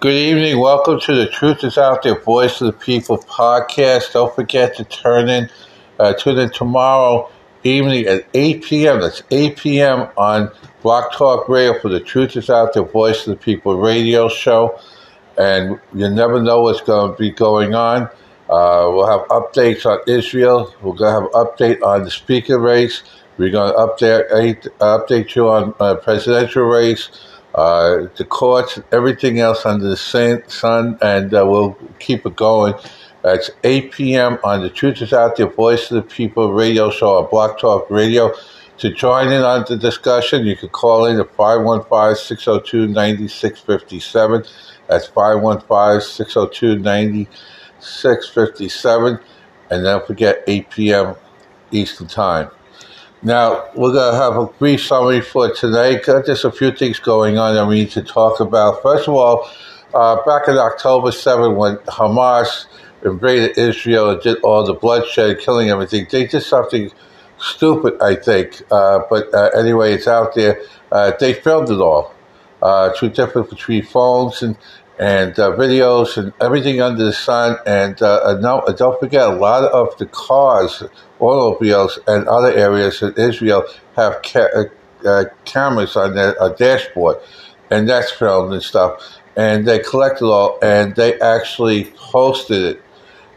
Good evening. Welcome to the Truth is Out There Voice of the People podcast. Don't forget to turn in, uh, tune in tomorrow evening at 8 p.m. That's 8 p.m. on Blog Talk Radio for the Truth is Out There Voice of the People radio show. And you never know what's going to be going on. Uh, we'll have updates on Israel. We're going to have an update on the speaker race. We're going to update, update you on uh, presidential race uh, the courts, everything else under the sun, and uh, we'll keep it going. It's 8 p.m. on the Truth is Out There Voice of the People radio show on Blog Talk Radio. To join in on the discussion, you can call in at 515-602-9657. That's 515-602-9657. And don't forget 8 p.m. Eastern Time. Now, we're going to have a brief summary for today. Just a few things going on that we need to talk about. First of all, uh, back in October 7, when Hamas invaded Israel and did all the bloodshed, killing everything, they did something stupid, I think. Uh, but uh, anyway, it's out there. Uh, they filmed it all uh, through different between phones and and uh, videos and everything under the sun. And, uh, no, don't forget, a lot of the cars, automobiles, and other areas in Israel have ca- uh, uh cameras on their uh, dashboard, and that's filmed and stuff. And they collected all, and they actually posted it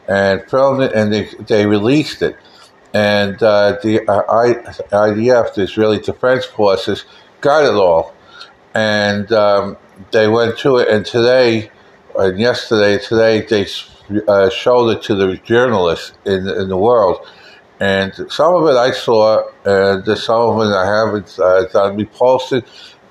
and filmed it, and they they released it. And uh, the IDF, the Israeli Defense Forces, got it all, and um, they went to it, and today, and yesterday, today they uh, showed it to the journalists in in the world, and some of it I saw, and some of it I haven't uh, done. We posted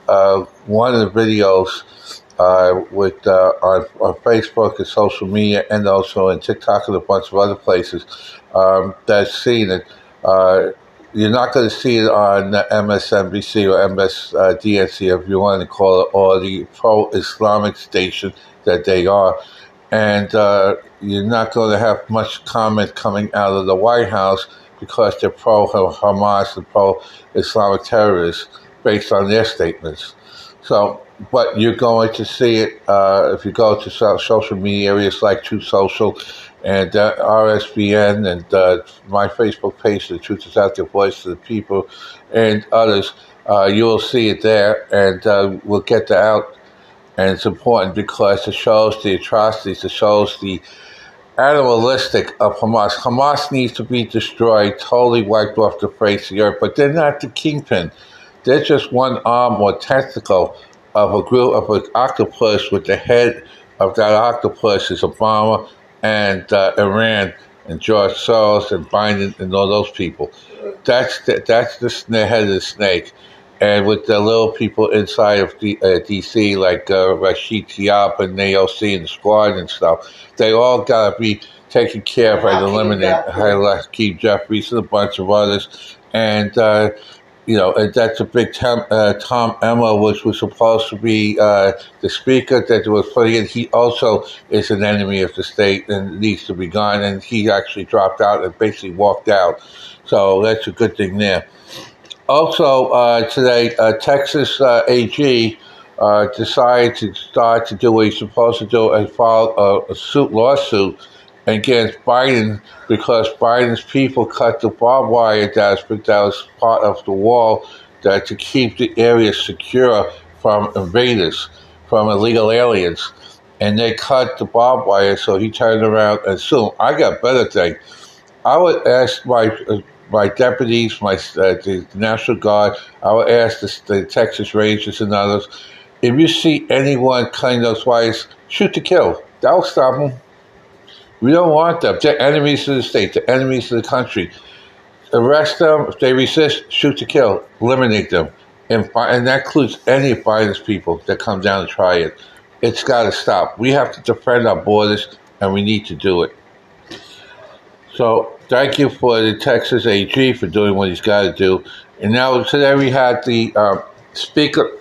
uh, one of the videos uh, with uh, on, on Facebook and social media, and also in TikTok and a bunch of other places um, that's seen it. Uh, you're not going to see it on MSNBC or MSDNC, if you want to call it, or the pro-Islamic station that they are. And uh, you're not going to have much comment coming out of the White House because they're pro-Hamas and pro-Islamic terrorists based on their statements. So, but you're going to see it uh, if you go to social media areas like Truth Social and uh, RSBN and uh, my Facebook page, The Truth is Out There, Voice of the People, and others. Uh, you will see it there, and uh, we'll get that out. And it's important because it shows the atrocities, it shows the animalistic of Hamas. Hamas needs to be destroyed, totally wiped off the face of the earth, but they're not the kingpin. They're just one arm or tentacle of a group of an octopus with the head of that octopus is Obama and uh, Iran and George Soros and Biden and all those people. That's the, that's the head of the snake. And with the little people inside of D, uh, DC, like uh, Rashid Tlaib and AOC and the squad and stuff, they all got to be taken care of and eliminated. Hakeem Jeffries and a bunch of others. And uh, you know, that's a big Tom, uh, Tom Emmer, which was supposed to be uh, the speaker that was putting in. He also is an enemy of the state and needs to be gone. And he actually dropped out and basically walked out. So that's a good thing there. Also, uh, today, uh, Texas uh, AG uh, decided to start to do what he's supposed to do and file a, a suit lawsuit against Biden because Biden's people cut the barbed wire that was part of the wall that to keep the area secure from invaders, from illegal aliens. And they cut the barbed wire, so he turned around and sued. I got better thing. I would ask my uh, my deputies, my uh, the National Guard. I would ask the, the Texas Rangers and others. If you see anyone cutting those wires, shoot to kill. That'll stop them. We don't want them. They're enemies to the state. They're enemies to the country. Arrest them. If they resist, shoot to kill. Eliminate them. And, and that includes any of Biden's people that come down to try it. It's got to stop. We have to defend our borders, and we need to do it. So thank you for the Texas AG for doing what he's got to do. And now today we had the uh, speaker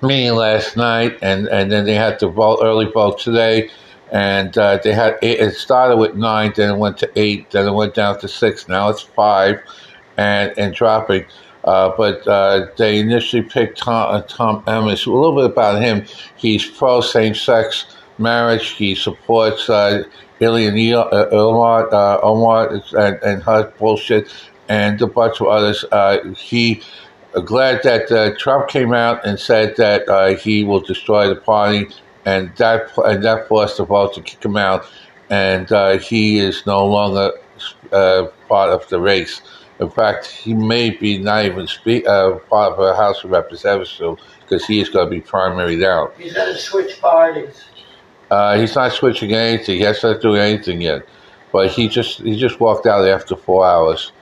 meeting last night, and, and then they had the vote early vote today and uh, they had eight, it started with nine, then it went to eight, then it went down to six. Now it's five, and and dropping. Uh, but uh, they initially picked Tom, uh, Tom Emmer. A little bit about him. He's pro same-sex marriage. He supports uh, Ilhan Omar, uh, Omar and, and her bullshit, and a bunch of others. Uh, he uh, glad that uh, Trump came out and said that uh, he will destroy the party, and that and that forced the vote to kick him out, and uh, he is no longer uh, part of the race. In fact, he may be not even speak, uh, part of the House of Representatives because he is going to be primary down. He's going to switch parties. he's not switching anything. He has not doing anything yet, but he just he just walked out after four hours.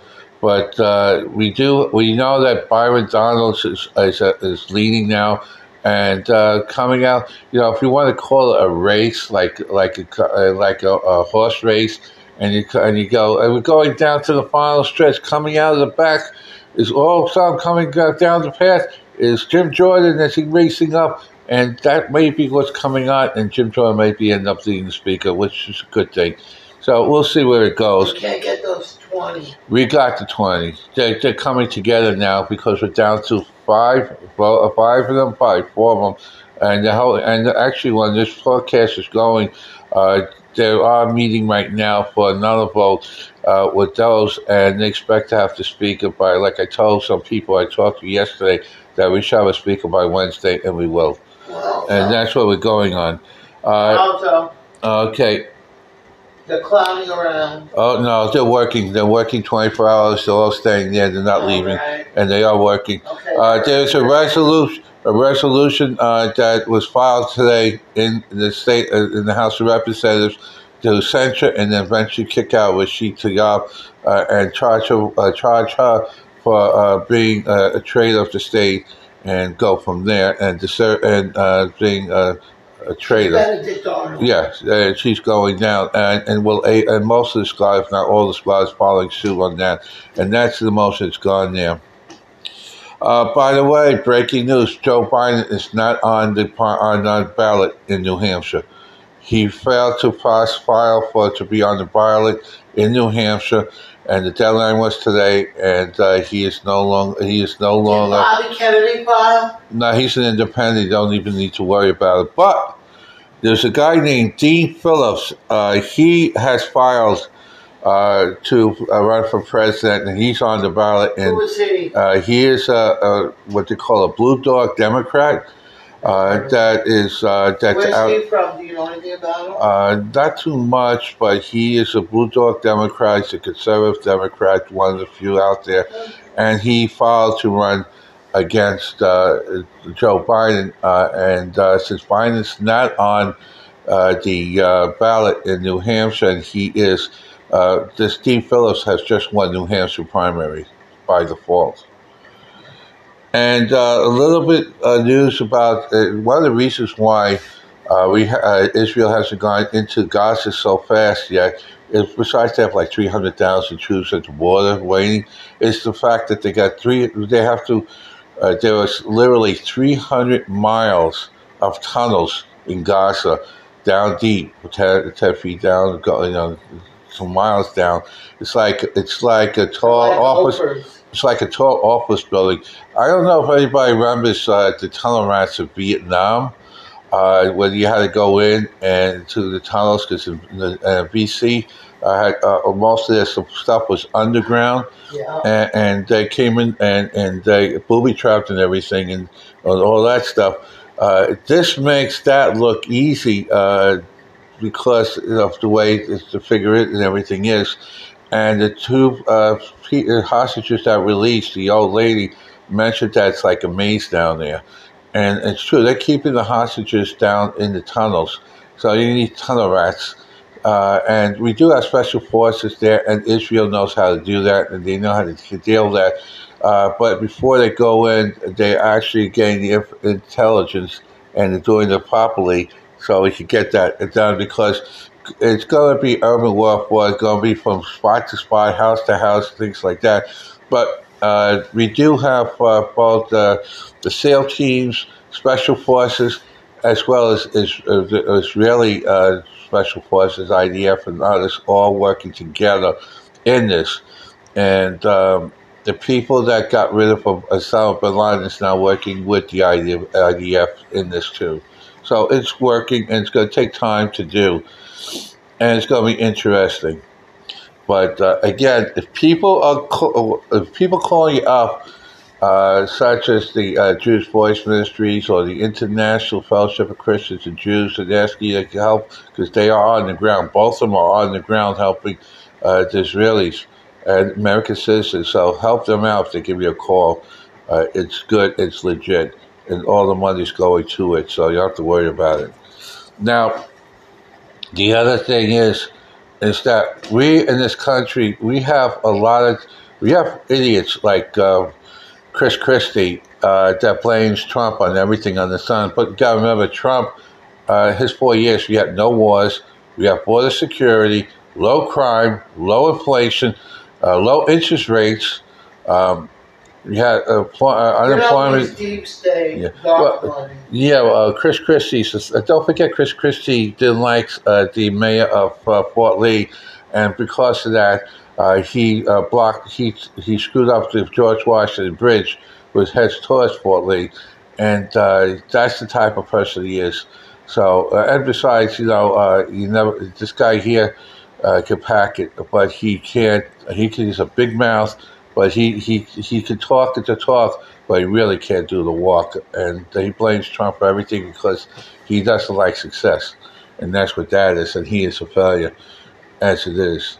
But uh, we do we know that Byron Donalds is is, uh, is leading now, and uh, coming out. You know, if you want to call it a race, like like a uh, like a, a horse race, and you and you go and we're going down to the final stretch. Coming out of the back is all some coming down the path is Jim Jordan he racing up. And that may be what's coming out, and Jim Jordan may be end up being the speaker, which is a good thing. So we'll see where it goes. You can't get 20. We got the 20. They, they're coming together now because we're down to five, well, uh, five of them, five, four of them. And the whole, and actually, when this forecast is going, uh, they are meeting right now for another vote uh, with those, and they expect to have the speaker by, like I told some people I talked to yesterday, that we shall have a speaker by Wednesday, and we will. Well, And that's what we're going on. Uh, also, okay. They're clowning around. Oh no, they're working. They're working twenty four hours. They're all staying there. They're not All leaving, right. and they are working. Okay. Uh, there's a resolution. A resolution uh, that was filed today in the state uh, in the House of Representatives to censure and eventually kick out Rashid Tlaib uh, and charge her, uh, charge her for uh, being uh, a traitor of the state and go from there and deser- and uh, being uh, a. Benedict Arnold. Yes, uh, she's going down, and and will a and most of the squad, not all the squads, following suit on that, and that's the motion that's gone there. Uh, by the way, breaking news: Joe Biden is not on the on the ballot in New Hampshire. He failed to file for to be on the ballot in New Hampshire, and the deadline was today. And uh, he is no longer he is no Did longer. Bobby Kennedy file? No, he's an independent. You don't even need to worry about it. But there's a guy named Dean Phillips. Uh, he has filed uh, to uh, run for president, and he's on the ballot. Who And was he? uh, he is a, a what they call a blue dog Democrat. Uh, that is uh, that's Where's out. he from? Do you know anything about him? Uh, not too much, but he is a blue dog Democrat. He's a conservative Democrat, one of the few out there, and he filed to run against uh, Joe Biden. Uh, and uh, since Biden's not on uh, the uh, ballot in New Hampshire, and he is, uh, this Steve Phillips has just won New Hampshire primary by default. And uh, a little bit uh, news about uh, one of the reasons why uh, we ha- uh, Israel hasn't gone into Gaza so fast yet is besides they have like three hundred thousand troops at the border waiting, is the fact that they got three. They have to. Uh, there was literally three hundred miles of tunnels in Gaza, down deep, 10, 10 feet down, you know, some miles down. It's like it's like a tall Like office. It's like a tall office building. I don't know if anybody remembers uh, the tunnel rats of Vietnam, uh, when you had to go in and to the tunnels because in the uh, VC, uh, had, uh, most of their stuff was underground, Yeah. and, and they came in and, and they booby trapped and everything and all that stuff. Uh, this makes that look easy uh, because of the way the figure it and everything is. And the two uh, uh, hostages that released, the old lady mentioned that it's like a maze down there. And it's true, they're keeping the hostages down in the tunnels. So you need tunnel rats. Uh, and we do have special forces there, and Israel knows how to do that, and they know how to deal with that. Uh, but before they go in, they actually gain the intelligence and they're doing it properly so we can get that done because it's going to be urban warfare. It's going to be from spot to spot, house to house, things like that. But uh, we do have uh, both uh, the SEAL teams, special forces, as well as, as uh, Israeli special forces, IDF, and others, all working together in this. And um, the people that got rid of Osama bin Laden is now working with the IDF, IDF in this too. So it's working, and it's going to take time to do, and it's going to be interesting. But uh, again, if people are if people calling you up, uh, such as the uh, Jewish Voice Ministries or the International Fellowship of Christians and Jews, and asking you to help because they are on the ground. Both of them are on the ground helping uh, the Israelis and American citizens. So help them out if they give you a call. Uh, it's good, it's legit, and all the money's going to it, so you don't have to worry about it. Now, the other thing is, is that we in this country we have a lot of we have idiots like uh, Chris Christie uh, that blames Trump on everything on the sun. But you got to remember, Trump, uh, his four years, we had no wars, we have border security, low crime, low inflation, uh, low interest rates. Um, had uh, uh, unemployment. Deep state, yeah, well, yeah uh, Chris Christie. Says, uh, don't forget, Chris Christie didn't like uh, the mayor of uh, Fort Lee, and because of that, he blocked. He he screwed up the George Washington Bridge, which heads towards Fort Lee, and that's the type of person he is. So, and besides, you know, you never this guy here can pack it, but he can't. He can. He's a big mouth but he, he, he can talk the talk, but he really can't do the walk. And he blames Trump for everything because he doesn't like success. And that's what that is. And he is a failure, as it is.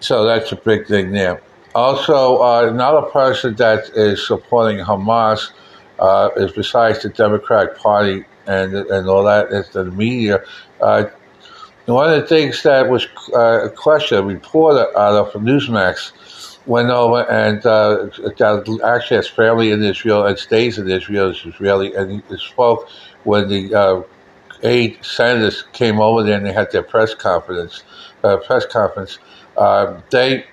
So that's a big thing there. Also, uh, another person that is supporting Hamas uh, is besides the Democratic Party and and all that is the media. Uh, one of the things that was uh, questioned, a reporter out of Newsmax went over and uh, actually has family in Israel and stays in Israel. Is Israeli, and he spoke when the uh, eight senators came over there and they had their press conference. Uh, press conference. Um, they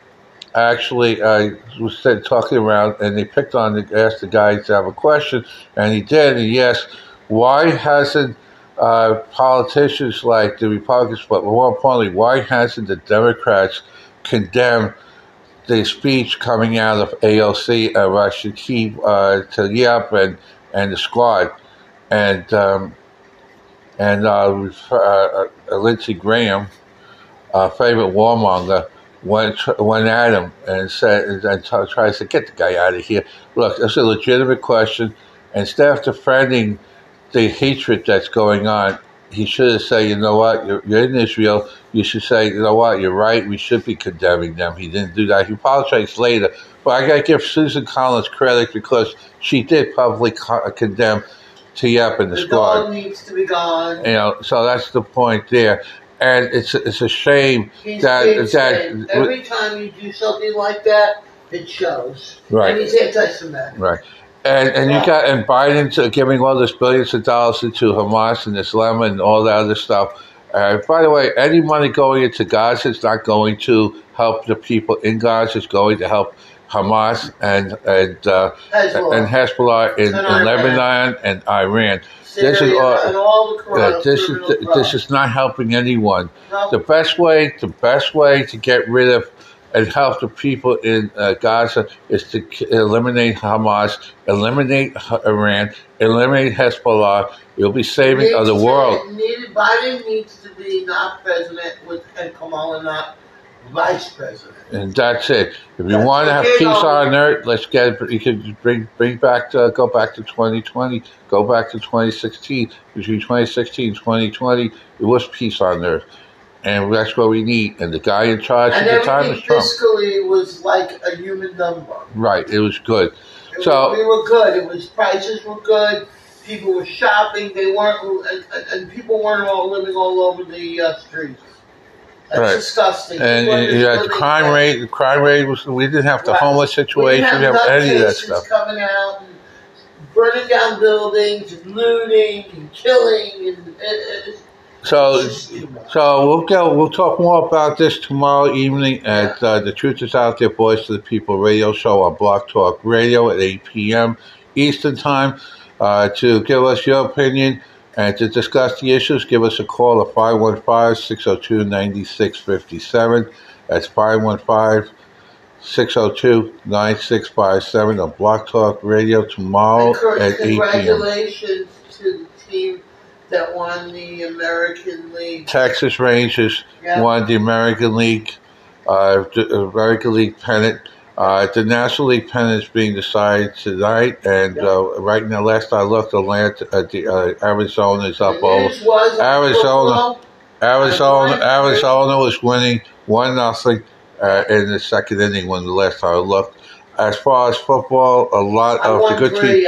actually uh, was talking around and they picked on the asked the guy to have a question, and he did. And yes, why hasn't uh, politicians like the Republicans, but more importantly, why hasn't the Democrats condemned? The speech coming out of AOC, uh, Rashid uh, Tlaib and, and the squad, and um, and uh, uh, uh, Lindsey Graham, uh, favorite warmonger, went went at him and said and tried to get the guy out of here. Look, it's a legitimate question. Instead of defending the hatred that's going on, he should have said, you know what, you're, you're, in Israel. You should say, you know what, you're right. We should be condemning them. He didn't do that. He apologized later. But I got to give Susan Collins credit because she did publicly co- uh, condemn Tlaib and the, the squad. needs to be gone. You know, so that's the point there. And it's it's a shame He's that that saved. every time you do something like that, it shows. Right. And he's anti-Semitic. right. And, and you got and Biden giving all this billions of dollars into Hamas and Islam and all that other stuff. Uh, by the way, any money going into Gaza is not going to help the people in Gaza. It's going to help Hamas and and uh, Hezbollah. and Hezbollah in, And in Lebanon and Iran. Syria this is all- all the Uh, this is this is not helping anyone. No. The best way, the best way to get rid of and help the people in uh, Gaza is to k- eliminate Hamas, eliminate Iran, eliminate Hezbollah. You'll be saving of the world. needed- Biden needs to be not president with and Kamala not vice president. And that's it. If you That's want to have peace on earth, let's get. You can bring bring back to go back to 2020, go back to 2016. Between 2016 and 2020, it was peace on earth, and that's what we need. And the guy in charge And at the time is Trump. fiscally was like a human number. Right. It was good. It So- was, we were good. It was prices were good. People were shopping. They weren't, and, and, people weren't all living all over the uh, streets. That's Right. disgusting. And you had the crime rate. The crime rate was. We didn't have the Right. homeless situation. We didn't have any of that stuff. coming out and burning down buildings and looting and killing and it, it, So. it's just too much. So we'll go. We'll talk more about this tomorrow evening at uh, the Truth Is Out There, Voice of the People radio show on Blog Talk Radio at 8 p.m. Eastern Time. Uh, to give us your opinion and to discuss the issues, give us a call at 515-602-9657. That's 515-602-9657 on Blog Talk Radio tomorrow at 8 p.m. congratulations to the team that won the American League. Texas Rangers Yeah. won the American League, uh, the American League pennant. Uh, the National League pennant is being decided tonight, and Yeah. uh, right now, last I looked, Atlanta, uh, the, uh, Arizona is up over. Arizona. Arizona, Arizona was winning one nothing uh, in the second inning when the last time I looked. As far as football, a lot I of the good teams.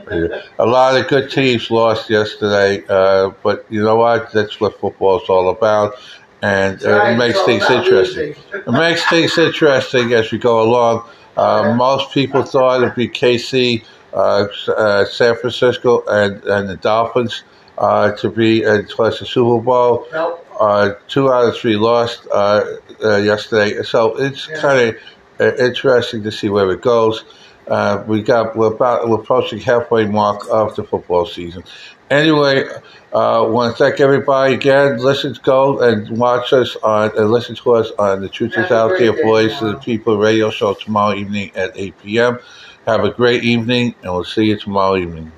Three out of. A lot of good teams lost yesterday, uh, but you know what? That's what football is all about, and uh, it makes things interesting. It makes things interesting as we go along. Uh, most people thought it'd be KC, uh, uh, San Francisco, and, and the Dolphins uh, to be uh, towards the Super Bowl. Nope. Uh, two out of three lost uh, uh, yesterday, so it's Yeah. kind of uh, interesting to see where it goes. Uh, we got we're about we're approaching halfway mark of the football season. Anyway, uh, want to thank everybody again. Listen, go and watch us on and listen to us on the Truth is Out There Voice of the. People radio show tomorrow evening at 8 p.m. Have a great evening, and we'll see you tomorrow evening.